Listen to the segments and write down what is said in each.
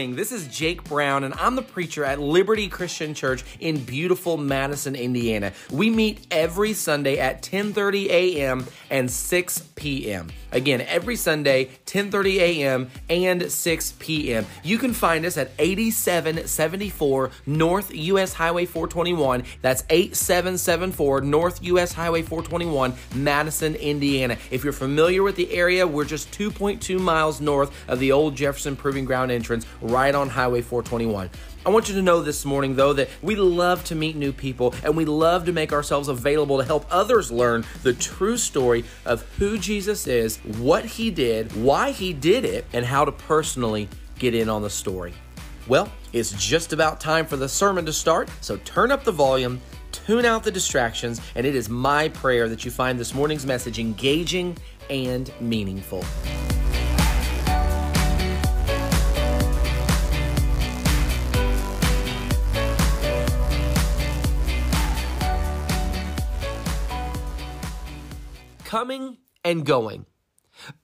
Morning. This is Jake Brown, and I'm the preacher at Liberty Christian Church in beautiful Madison, Indiana. We meet every Sunday at 10:30 a.m. and 6 p.m. Again, every Sunday, 10:30 a.m. and 6 p.m. You can find us at 8774 North US Highway 421. That's 8774 North US Highway 421, Madison, Indiana. If you're familiar with the area, we're just 2.2 miles north of the old Jefferson Proving Ground entrance, right on Highway 421. I want you to know this morning, though, that we love to meet new people and we love to make ourselves available to help others learn the true story of who Jesus is, what he did, why he did it, and how to personally get in on the story. Well, it's just about time for the sermon to start, so turn up the volume, tune out the distractions, and it is my prayer that you find this morning's message engaging and meaningful. Coming and going.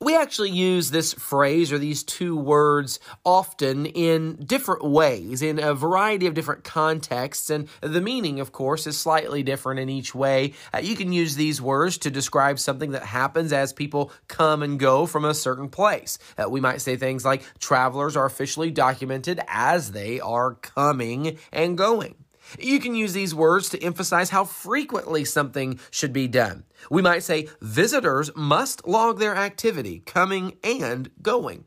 We actually use this phrase or these two words often in different ways, in a variety of different contexts, and the meaning, of course, is slightly different in each way. Uh, you can use these words to describe something that happens as people come and go from a certain place. Uh, we might say things like travelers are officially documented as they are coming and going. You can use these words to emphasize how frequently something should be done. We might say visitors must log their activity, coming and going.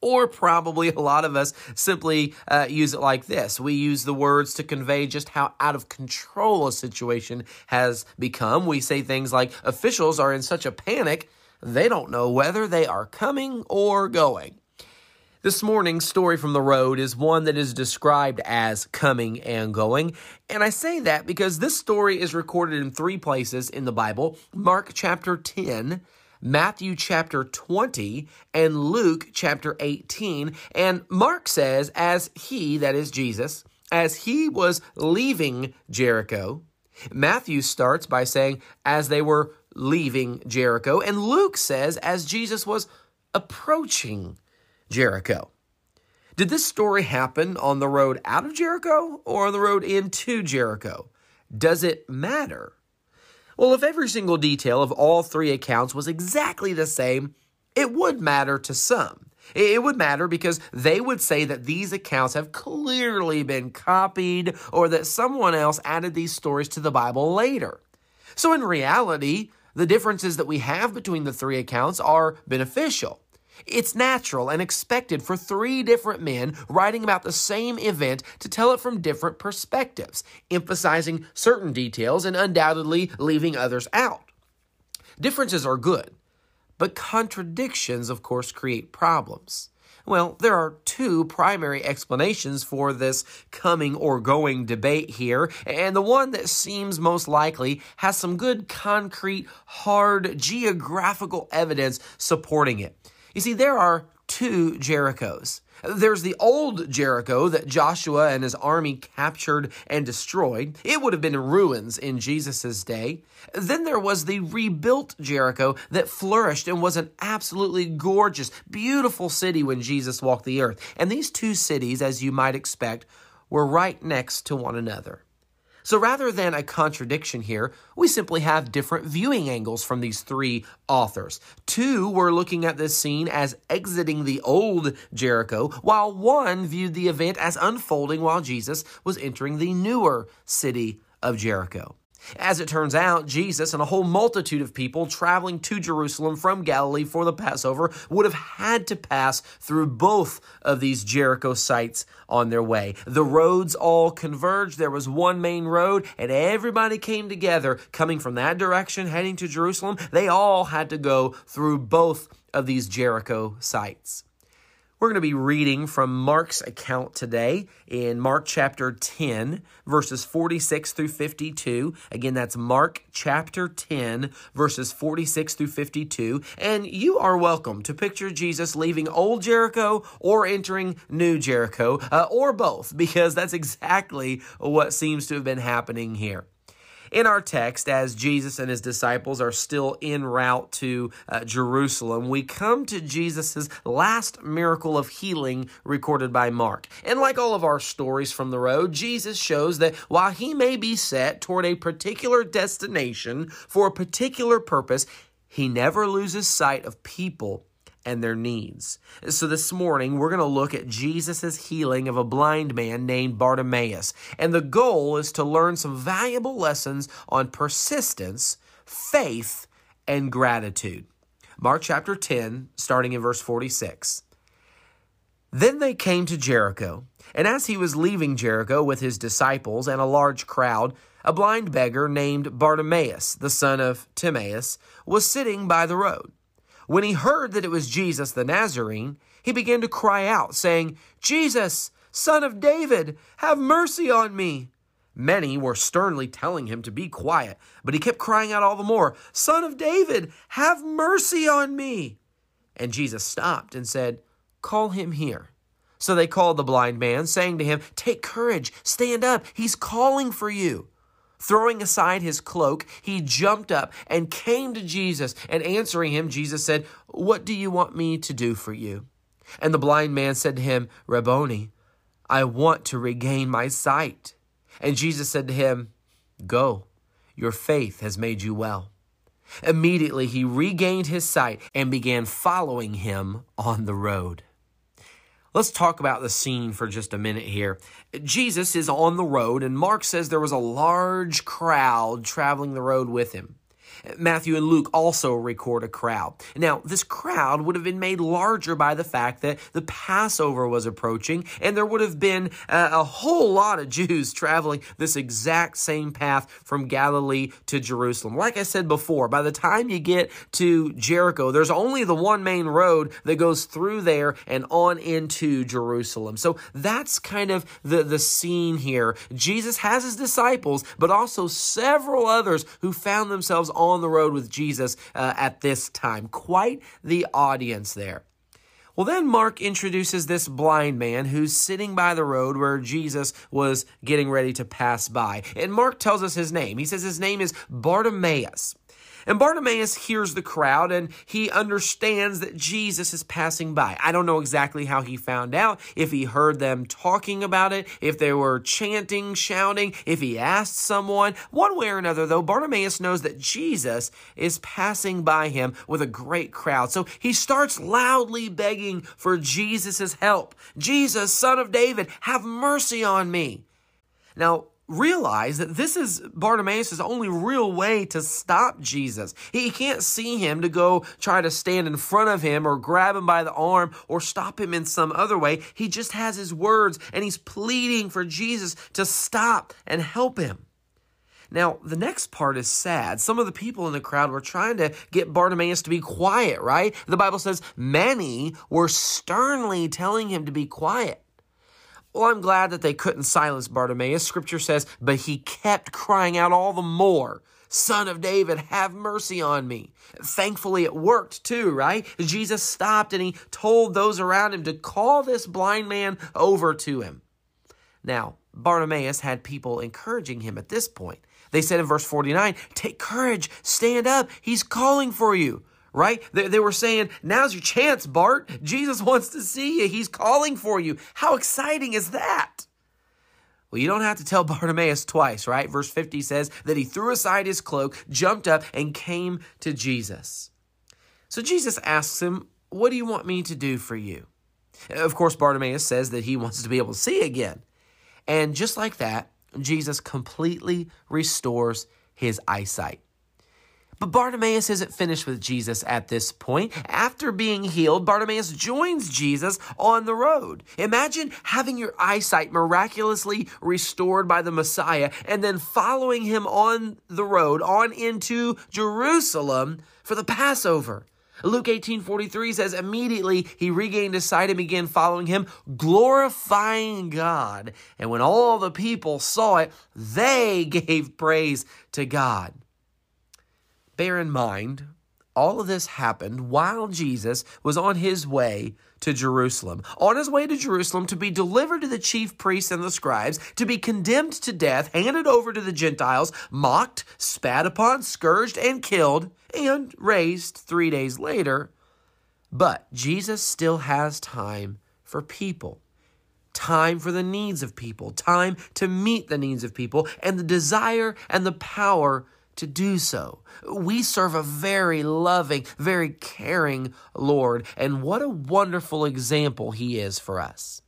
Or probably a lot of us simply uh, use it like this. We use the words to convey just how out of control a situation has become. We say things like officials are in such a panic, they don't know whether they are coming or going. This morning's story from the road is one that is described as coming and going. And I say that because this story is recorded in three places in the Bible Mark chapter 10, Matthew chapter 20, and Luke chapter 18. And Mark says, as he, that is Jesus, as he was leaving Jericho, Matthew starts by saying, as they were leaving Jericho. And Luke says, as Jesus was approaching Jericho. Did this story happen on the road out of Jericho or on the road into Jericho? Does it matter? Well, if every single detail of all three accounts was exactly the same, it would matter to some. It would matter because they would say that these accounts have clearly been copied or that someone else added these stories to the Bible later. So, in reality, the differences that we have between the three accounts are beneficial. It's natural and expected for three different men writing about the same event to tell it from different perspectives, emphasizing certain details and undoubtedly leaving others out. Differences are good, but contradictions, of course, create problems. Well, there are two primary explanations for this coming or going debate here, and the one that seems most likely has some good concrete, hard geographical evidence supporting it. You see, there are two Jerichos. There's the old Jericho that Joshua and his army captured and destroyed. It would have been in ruins in Jesus' day. Then there was the rebuilt Jericho that flourished and was an absolutely gorgeous, beautiful city when Jesus walked the earth. And these two cities, as you might expect, were right next to one another. So rather than a contradiction here, we simply have different viewing angles from these three authors. Two were looking at this scene as exiting the old Jericho, while one viewed the event as unfolding while Jesus was entering the newer city of Jericho. As it turns out, Jesus and a whole multitude of people traveling to Jerusalem from Galilee for the Passover would have had to pass through both of these Jericho sites on their way. The roads all converged. There was one main road, and everybody came together coming from that direction, heading to Jerusalem. They all had to go through both of these Jericho sites. We're going to be reading from Mark's account today in Mark chapter 10, verses 46 through 52. Again, that's Mark chapter 10, verses 46 through 52. And you are welcome to picture Jesus leaving old Jericho or entering new Jericho, uh, or both, because that's exactly what seems to have been happening here. In our text, as Jesus and his disciples are still en route to uh, Jerusalem, we come to Jesus' last miracle of healing recorded by Mark. And like all of our stories from the road, Jesus shows that while he may be set toward a particular destination for a particular purpose, he never loses sight of people and their needs. So this morning, we're going to look at Jesus' healing of a blind man named Bartimaeus. And the goal is to learn some valuable lessons on persistence, faith, and gratitude. Mark chapter 10, starting in verse 46. Then they came to Jericho, and as he was leaving Jericho with his disciples and a large crowd, a blind beggar named Bartimaeus, the son of Timaeus, was sitting by the road. When he heard that it was Jesus the Nazarene, he began to cry out, saying, Jesus, son of David, have mercy on me. Many were sternly telling him to be quiet, but he kept crying out all the more, Son of David, have mercy on me. And Jesus stopped and said, Call him here. So they called the blind man, saying to him, Take courage, stand up, he's calling for you. Throwing aside his cloak, he jumped up and came to Jesus. And answering him, Jesus said, What do you want me to do for you? And the blind man said to him, Rabboni, I want to regain my sight. And Jesus said to him, Go, your faith has made you well. Immediately he regained his sight and began following him on the road. Let's talk about the scene for just a minute here. Jesus is on the road, and Mark says there was a large crowd traveling the road with him. Matthew and Luke also record a crowd. Now, this crowd would have been made larger by the fact that the Passover was approaching, and there would have been a, a whole lot of Jews traveling this exact same path from Galilee to Jerusalem. Like I said before, by the time you get to Jericho, there's only the one main road that goes through there and on into Jerusalem. So that's kind of the, the scene here. Jesus has his disciples, but also several others who found themselves on on the road with Jesus uh, at this time. Quite the audience there. Well, then Mark introduces this blind man who's sitting by the road where Jesus was getting ready to pass by. And Mark tells us his name. He says his name is Bartimaeus. And Bartimaeus hears the crowd and he understands that Jesus is passing by. I don't know exactly how he found out, if he heard them talking about it, if they were chanting, shouting, if he asked someone. One way or another, though, Bartimaeus knows that Jesus is passing by him with a great crowd. So he starts loudly begging for Jesus' help. Jesus, son of David, have mercy on me. Now, realize that this is Bartimaeus' only real way to stop Jesus. He can't see him to go try to stand in front of him or grab him by the arm or stop him in some other way. He just has his words and he's pleading for Jesus to stop and help him. Now, the next part is sad. Some of the people in the crowd were trying to get Bartimaeus to be quiet, right? The Bible says many were sternly telling him to be quiet. Well, I'm glad that they couldn't silence Bartimaeus. Scripture says, but he kept crying out all the more, Son of David, have mercy on me. Thankfully, it worked too, right? Jesus stopped and he told those around him to call this blind man over to him. Now, Bartimaeus had people encouraging him at this point. They said in verse 49, Take courage, stand up, he's calling for you right? They, they were saying, now's your chance, Bart. Jesus wants to see you. He's calling for you. How exciting is that? Well, you don't have to tell Bartimaeus twice, right? Verse 50 says that he threw aside his cloak, jumped up, and came to Jesus. So Jesus asks him, What do you want me to do for you? Of course, Bartimaeus says that he wants to be able to see again. And just like that, Jesus completely restores his eyesight. But Bartimaeus isn't finished with Jesus at this point. After being healed, Bartimaeus joins Jesus on the road. Imagine having your eyesight miraculously restored by the Messiah and then following him on the road on into Jerusalem for the Passover. Luke 18:43 says immediately he regained his sight and began following him glorifying God. And when all the people saw it, they gave praise to God. Bear in mind, all of this happened while Jesus was on his way to Jerusalem. On his way to Jerusalem to be delivered to the chief priests and the scribes, to be condemned to death, handed over to the Gentiles, mocked, spat upon, scourged, and killed, and raised three days later. But Jesus still has time for people. Time for the needs of people, time to meet the needs of people, and the desire and the power to do so. We serve a very loving, very caring Lord, and what a wonderful example He is for us.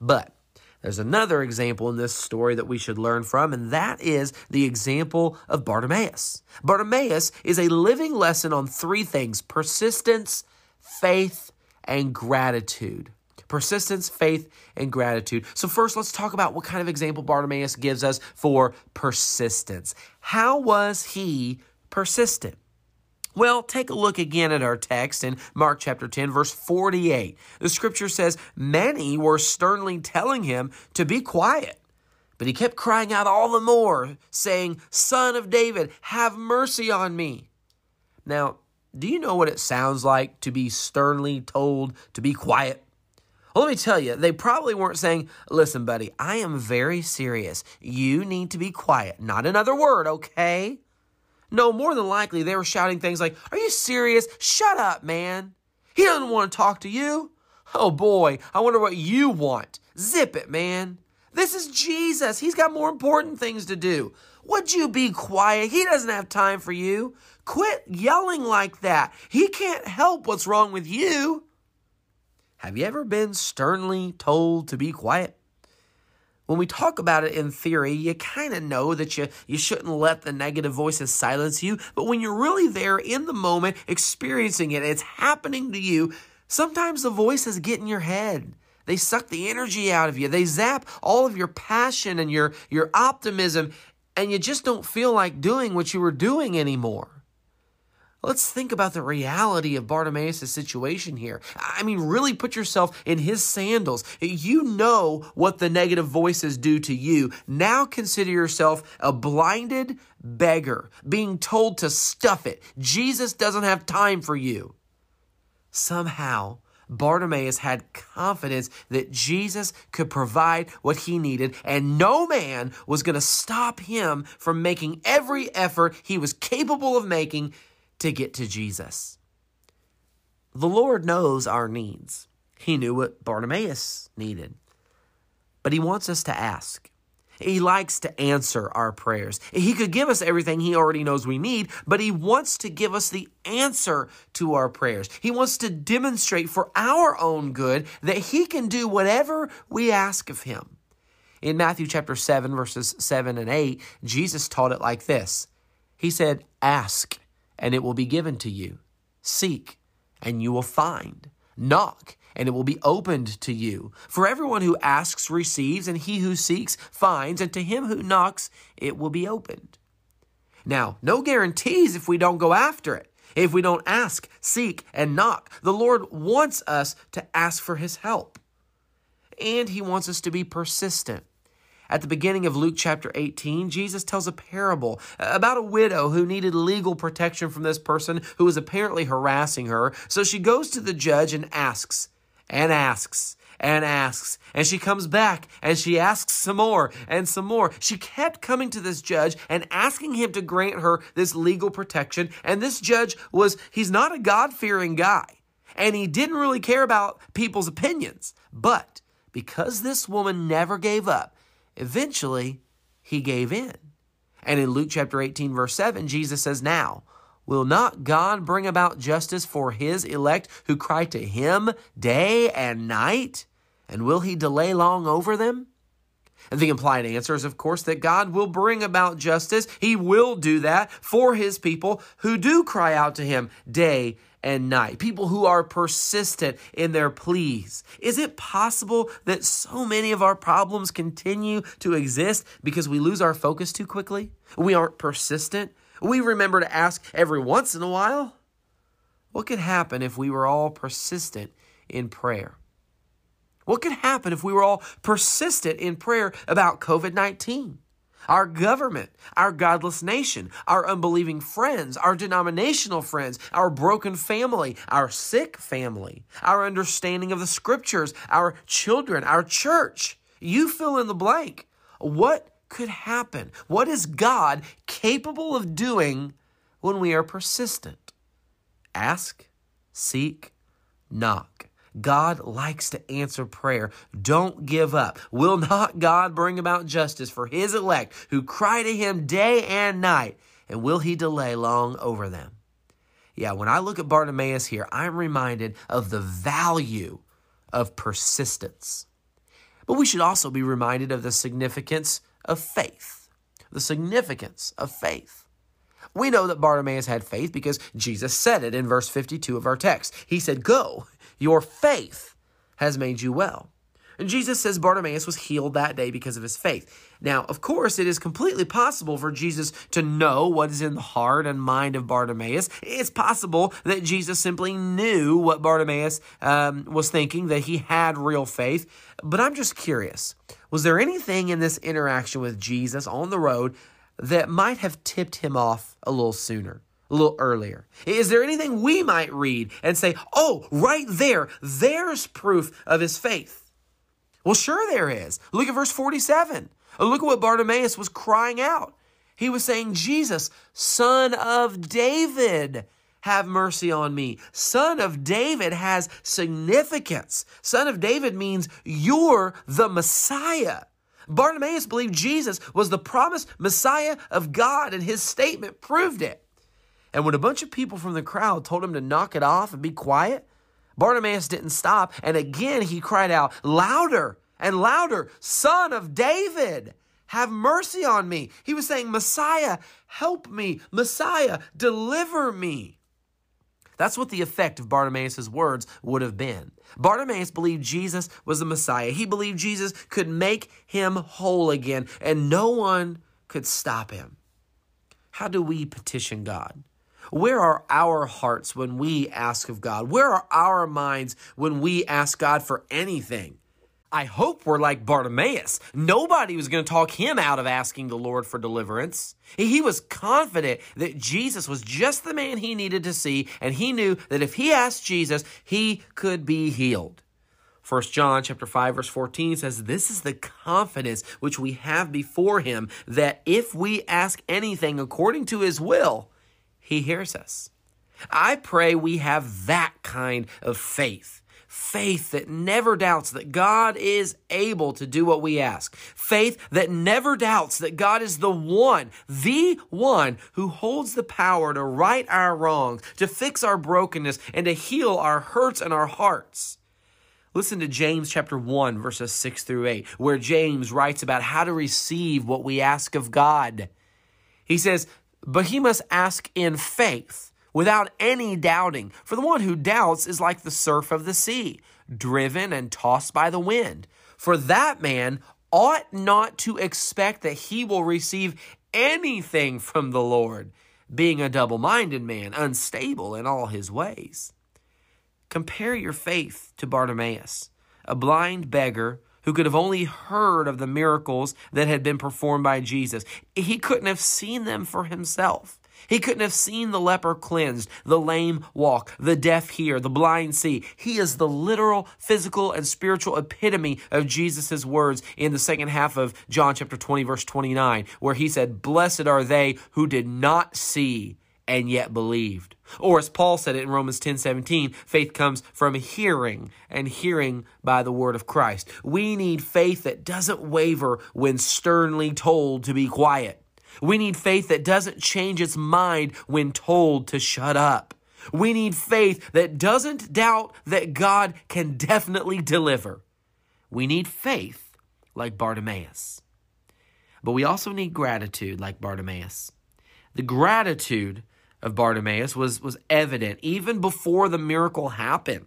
But there's another example in this story that we should learn from, and that is the example of Bartimaeus. Bartimaeus is a living lesson on three things persistence, faith, and gratitude persistence, faith, and gratitude. So, first, let's talk about what kind of example Bartimaeus gives us for persistence. How was he persistent? Well, take a look again at our text in Mark chapter 10, verse 48. The scripture says, Many were sternly telling him to be quiet. But he kept crying out all the more, saying, Son of David, have mercy on me. Now, do you know what it sounds like to be sternly told to be quiet? Well, let me tell you, they probably weren't saying, listen, buddy, I am very serious. You need to be quiet. Not another word, okay? No, more than likely, they were shouting things like, Are you serious? Shut up, man. He doesn't want to talk to you. Oh boy, I wonder what you want. Zip it, man. This is Jesus. He's got more important things to do. Would you be quiet? He doesn't have time for you. Quit yelling like that. He can't help what's wrong with you. Have you ever been sternly told to be quiet? When we talk about it in theory, you kind of know that you, you shouldn't let the negative voices silence you. But when you're really there in the moment, experiencing it, it's happening to you, sometimes the voices get in your head. They suck the energy out of you. They zap all of your passion and your, your optimism, and you just don't feel like doing what you were doing anymore. Let's think about the reality of Bartimaeus' situation here. I mean, really put yourself in his sandals. You know what the negative voices do to you. Now consider yourself a blinded beggar being told to stuff it. Jesus doesn't have time for you. Somehow, Bartimaeus had confidence that Jesus could provide what he needed, and no man was going to stop him from making every effort he was capable of making to get to Jesus. The Lord knows our needs. He knew what Bartimaeus needed. But He wants us to ask. He likes to answer our prayers. He could give us everything He already knows we need, but He wants to give us the answer to our prayers. He wants to demonstrate for our own good that He can do whatever we ask of Him. In Matthew chapter 7, verses 7 and 8, Jesus taught it like this He said, Ask and it will be given to you. Seek, and you will find. Knock, and it will be opened to you. For everyone who asks receives, and he who seeks finds, and to him who knocks it will be opened. Now, no guarantees if we don't go after it. If we don't ask, seek, and knock, the Lord wants us to ask for his help. And he wants us to be persistent. At the beginning of Luke chapter 18, Jesus tells a parable about a widow who needed legal protection from this person who was apparently harassing her. So she goes to the judge and asks, and asks, and asks. And she comes back and she asks some more and some more. She kept coming to this judge and asking him to grant her this legal protection. And this judge was, he's not a God fearing guy. And he didn't really care about people's opinions. But because this woman never gave up, Eventually, he gave in. And in Luke chapter 18, verse 7, Jesus says, Now, will not God bring about justice for his elect who cry to him day and night? And will he delay long over them? And the implied answer is, of course, that God will bring about justice. He will do that for his people who do cry out to him day and night, people who are persistent in their pleas. Is it possible that so many of our problems continue to exist because we lose our focus too quickly? We aren't persistent. We remember to ask every once in a while. What could happen if we were all persistent in prayer? What could happen if we were all persistent in prayer about COVID 19? Our government, our godless nation, our unbelieving friends, our denominational friends, our broken family, our sick family, our understanding of the scriptures, our children, our church. You fill in the blank. What could happen? What is God capable of doing when we are persistent? Ask, seek, knock. God likes to answer prayer. Don't give up. Will not God bring about justice for his elect who cry to him day and night? And will he delay long over them? Yeah, when I look at Bartimaeus here, I'm reminded of the value of persistence. But we should also be reminded of the significance of faith. The significance of faith. We know that Bartimaeus had faith because Jesus said it in verse 52 of our text. He said, Go, your faith has made you well. And Jesus says Bartimaeus was healed that day because of his faith. Now, of course, it is completely possible for Jesus to know what is in the heart and mind of Bartimaeus. It's possible that Jesus simply knew what Bartimaeus um, was thinking, that he had real faith. But I'm just curious was there anything in this interaction with Jesus on the road that might have tipped him off a little sooner? A little earlier? Is there anything we might read and say, oh, right there, there's proof of his faith? Well, sure there is. Look at verse 47. Look at what Bartimaeus was crying out. He was saying, Jesus, son of David, have mercy on me. Son of David has significance. Son of David means you're the Messiah. Bartimaeus believed Jesus was the promised Messiah of God, and his statement proved it. And when a bunch of people from the crowd told him to knock it off and be quiet, Bartimaeus didn't stop. And again he cried out louder and louder, Son of David, have mercy on me. He was saying, Messiah, help me. Messiah, deliver me. That's what the effect of Bartimaeus' words would have been. Bartimaeus believed Jesus was the Messiah. He believed Jesus could make him whole again, and no one could stop him. How do we petition God? Where are our hearts when we ask of God? Where are our minds when we ask God for anything? I hope we're like Bartimaeus. Nobody was going to talk him out of asking the Lord for deliverance. He was confident that Jesus was just the man he needed to see, and he knew that if he asked Jesus, he could be healed. 1 John chapter 5 verse 14 says this is the confidence which we have before him that if we ask anything according to his will he hears us. I pray we have that kind of faith. Faith that never doubts that God is able to do what we ask. Faith that never doubts that God is the one, the one who holds the power to right our wrongs, to fix our brokenness, and to heal our hurts and our hearts. Listen to James chapter 1 verses 6 through 8, where James writes about how to receive what we ask of God. He says, but he must ask in faith, without any doubting. For the one who doubts is like the surf of the sea, driven and tossed by the wind. For that man ought not to expect that he will receive anything from the Lord, being a double minded man, unstable in all his ways. Compare your faith to Bartimaeus, a blind beggar who could have only heard of the miracles that had been performed by Jesus. He couldn't have seen them for himself. He couldn't have seen the leper cleansed, the lame walk, the deaf hear, the blind see. He is the literal, physical, and spiritual epitome of Jesus' words in the second half of John chapter 20, verse 29, where he said, Blessed are they who did not see and yet believed. Or as Paul said it in Romans 10 17, faith comes from hearing, and hearing by the word of Christ. We need faith that doesn't waver when sternly told to be quiet. We need faith that doesn't change its mind when told to shut up. We need faith that doesn't doubt that God can definitely deliver. We need faith like Bartimaeus. But we also need gratitude like Bartimaeus. The gratitude of Bartimaeus was, was evident even before the miracle happened.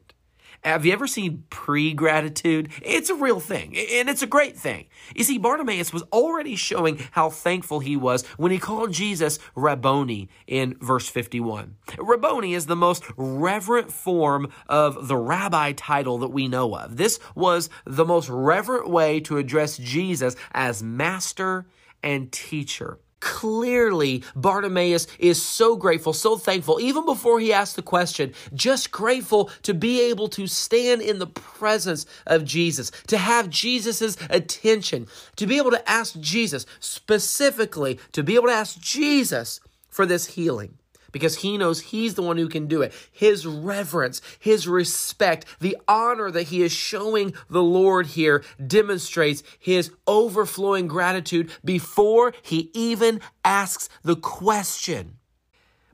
Have you ever seen pre gratitude? It's a real thing, and it's a great thing. You see, Bartimaeus was already showing how thankful he was when he called Jesus Rabboni in verse 51. Rabboni is the most reverent form of the rabbi title that we know of. This was the most reverent way to address Jesus as master and teacher. Clearly, Bartimaeus is so grateful, so thankful, even before he asked the question, just grateful to be able to stand in the presence of Jesus, to have Jesus' attention, to be able to ask Jesus, specifically, to be able to ask Jesus for this healing because he knows he's the one who can do it. His reverence, his respect, the honor that he is showing the Lord here demonstrates his overflowing gratitude before he even asks the question.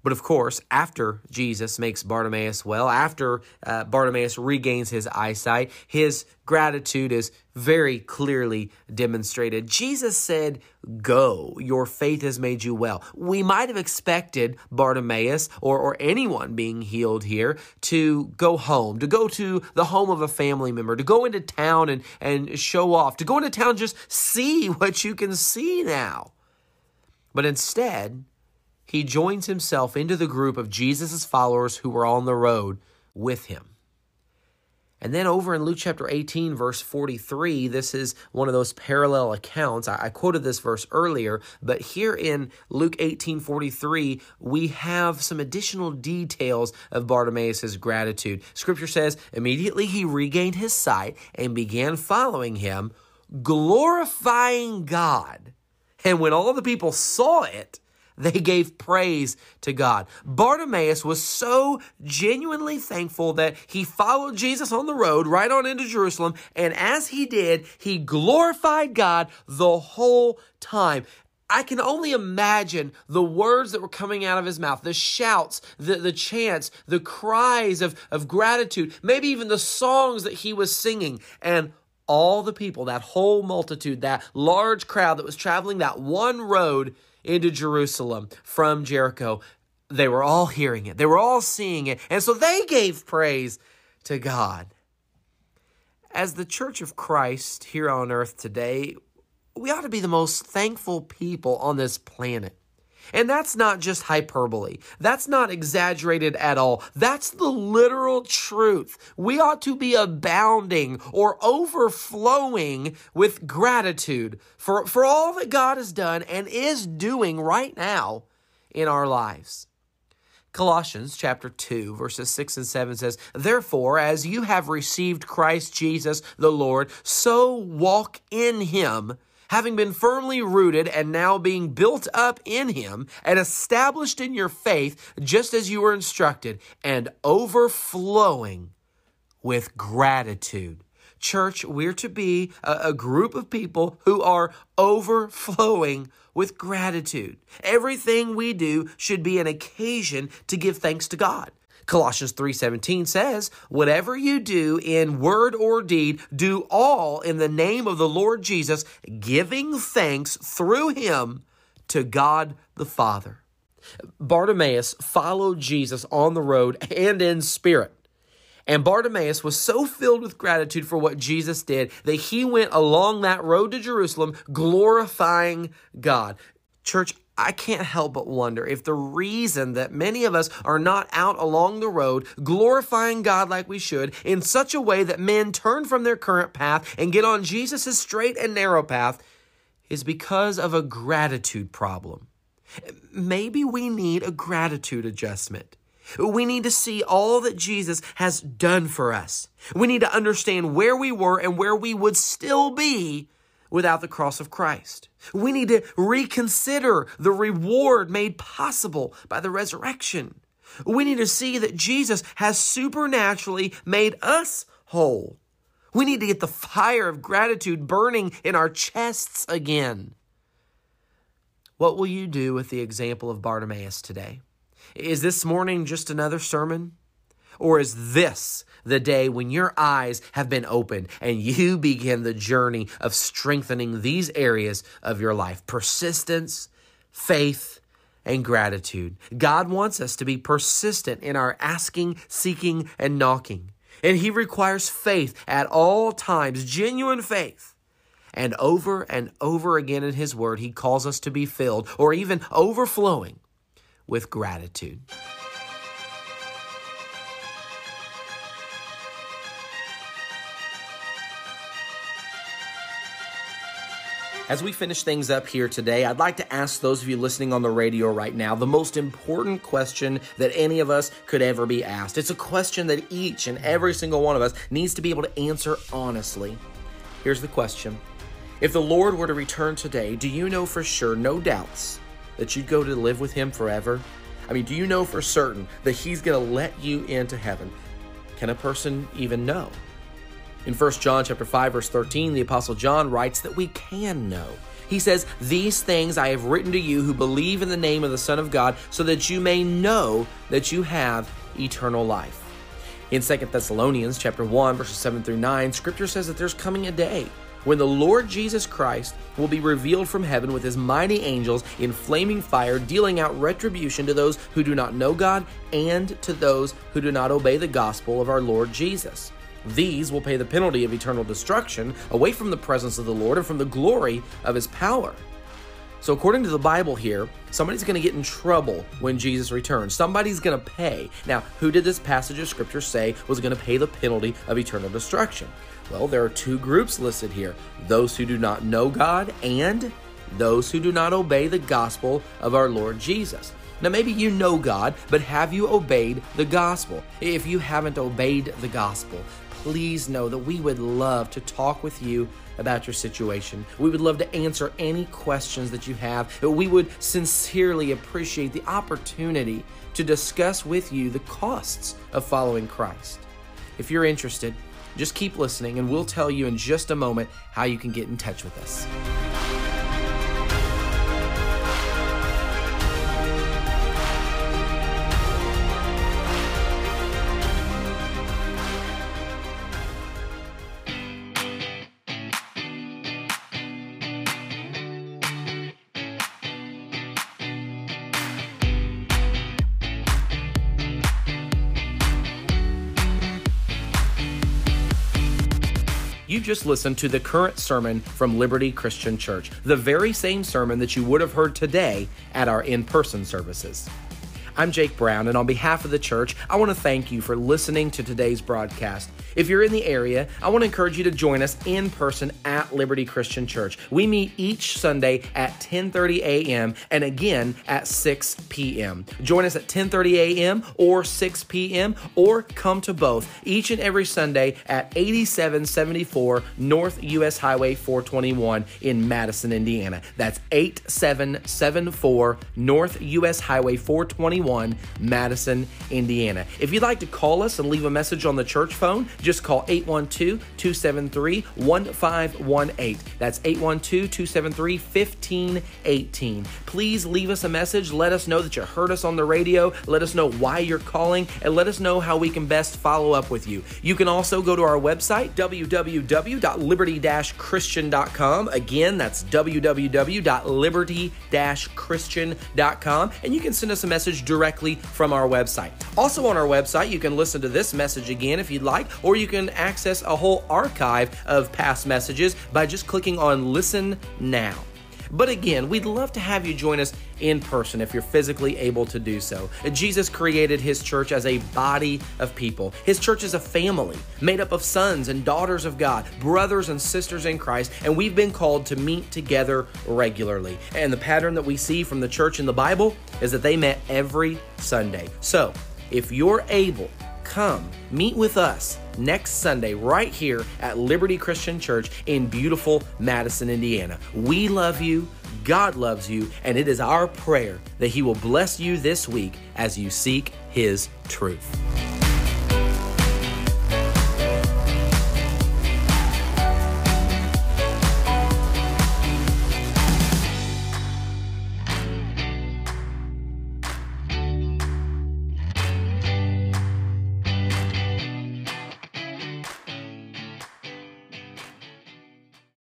But of course, after Jesus makes Bartimaeus well, after uh, Bartimaeus regains his eyesight, his gratitude is very clearly demonstrated. Jesus said, Go, your faith has made you well. We might have expected Bartimaeus or, or anyone being healed here to go home, to go to the home of a family member, to go into town and, and show off, to go into town just see what you can see now. But instead, he joins himself into the group of Jesus' followers who were on the road with him. And then over in Luke chapter 18, verse 43, this is one of those parallel accounts. I, I, quoted this verse earlier, but here in Luke 18, 43, we have some additional details of Bartimaeus' gratitude. Scripture says, immediately he regained his sight and began following him, glorifying God. And when all the people saw it, they gave praise to God. Bartimaeus was so genuinely thankful that he followed Jesus on the road right on into Jerusalem. And as he did, he glorified God the whole time. I can only imagine the words that were coming out of his mouth, the shouts, the, the chants, the cries of, of gratitude, maybe even the songs that he was singing. And all the people, that whole multitude, that large crowd that was traveling that one road, into Jerusalem from Jericho. They were all hearing it, they were all seeing it, and so they gave praise to God. As the Church of Christ here on earth today, we ought to be the most thankful people on this planet. And that's not just hyperbole. That's not exaggerated at all. That's the literal truth. We ought to be abounding or overflowing with gratitude for, for all that God has done and is doing right now in our lives. Colossians chapter 2 verses 6 and 7 says, Therefore, as you have received Christ Jesus the Lord, so walk in him having been firmly rooted and now being built up in him and established in your faith, just as you were instructed, and overflowing with gratitude. Church, we're to be a, a, group of people who are overflowing with gratitude. Everything we do should be an occasion to give thanks to God. Colossians 3:17 says, "Whatever you do in word or deed, do all in the name of the Lord Jesus, giving thanks through him to God the Father." Bartimaeus followed Jesus on the road and in spirit. And Bartimaeus was so filled with gratitude for what Jesus did that he went along that road to Jerusalem glorifying God. Church, I can't help but wonder if the reason that many of us are not out along the road glorifying God like we should in such a way that men turn from their current path and get on Jesus' straight and narrow path is because of a gratitude problem. Maybe we need a gratitude adjustment. We need to see all that Jesus has done for us. We need to understand where we were and where we would still be without the cross of Christ. We need to reconsider the reward made possible by the resurrection. We need to see that Jesus has supernaturally made us whole. We need to get the fire of gratitude burning in our chests again. What will you do with the example of Bartimaeus today? Is this morning just another sermon? Or is this the day when your eyes have been opened and you begin the journey of strengthening these areas of your life persistence, faith, and gratitude. God wants us to be persistent in our asking, seeking, and knocking. And He requires faith at all times, genuine faith. And over and over again in His Word, He calls us to be filled or even overflowing with gratitude. As we finish things up here today, I'd like to ask those of you listening on the radio right now the most important question that any of us could ever be asked. It's a question that each and every single one of us needs to be able to answer honestly. Here's the question If the Lord were to return today, do you know for sure, no doubts, that you'd go to live with Him forever? I mean, do you know for certain that He's going to let you into heaven? Can a person even know? In 1 John chapter 5 verse 13, the apostle John writes that we can know. He says, "These things I have written to you who believe in the name of the Son of God, so that you may know that you have eternal life." In 2 Thessalonians chapter 1 verses 7 through 9, scripture says that there's coming a day when the Lord Jesus Christ will be revealed from heaven with his mighty angels in flaming fire, dealing out retribution to those who do not know God and to those who do not obey the gospel of our Lord Jesus. These will pay the penalty of eternal destruction away from the presence of the Lord and from the glory of his power. So, according to the Bible here, somebody's going to get in trouble when Jesus returns. Somebody's going to pay. Now, who did this passage of Scripture say was going to pay the penalty of eternal destruction? Well, there are two groups listed here those who do not know God and those who do not obey the gospel of our Lord Jesus. Now, maybe you know God, but have you obeyed the gospel? If you haven't obeyed the gospel, please know that we would love to talk with you about your situation. We would love to answer any questions that you have. We would sincerely appreciate the opportunity to discuss with you the costs of following Christ. If you're interested, just keep listening and we'll tell you in just a moment how you can get in touch with us. Just listened to the current sermon from Liberty Christian Church, the very same sermon that you would have heard today at our in person services. I'm Jake Brown, and on behalf of the church, I want to thank you for listening to today's broadcast. If you're in the area, I want to encourage you to join us in person at Liberty Christian Church. We meet each Sunday at 10:30 a.m. and again at 6 p.m. Join us at 10:30 a.m. or 6 p.m. or come to both each and every Sunday at 8774 North US Highway 421 in Madison, Indiana. That's 8774 North US Highway 421, Madison, Indiana. If you'd like to call us and leave a message on the church phone, just call 812 273 1518. That's 812 273 1518. Please leave us a message. Let us know that you heard us on the radio. Let us know why you're calling and let us know how we can best follow up with you. You can also go to our website, www.liberty christian.com. Again, that's www.liberty christian.com. And you can send us a message directly from our website. Also, on our website, you can listen to this message again if you'd like, or you can access a whole archive of past messages by just clicking on Listen Now. But again, we'd love to have you join us in person if you're physically able to do so. Jesus created his church as a body of people. His church is a family made up of sons and daughters of God, brothers and sisters in Christ, and we've been called to meet together regularly. And the pattern that we see from the church in the Bible is that they met every Sunday. So, if you're able, come meet with us next Sunday right here at Liberty Christian Church in beautiful Madison, Indiana. We love you, God loves you, and it is our prayer that He will bless you this week as you seek His truth.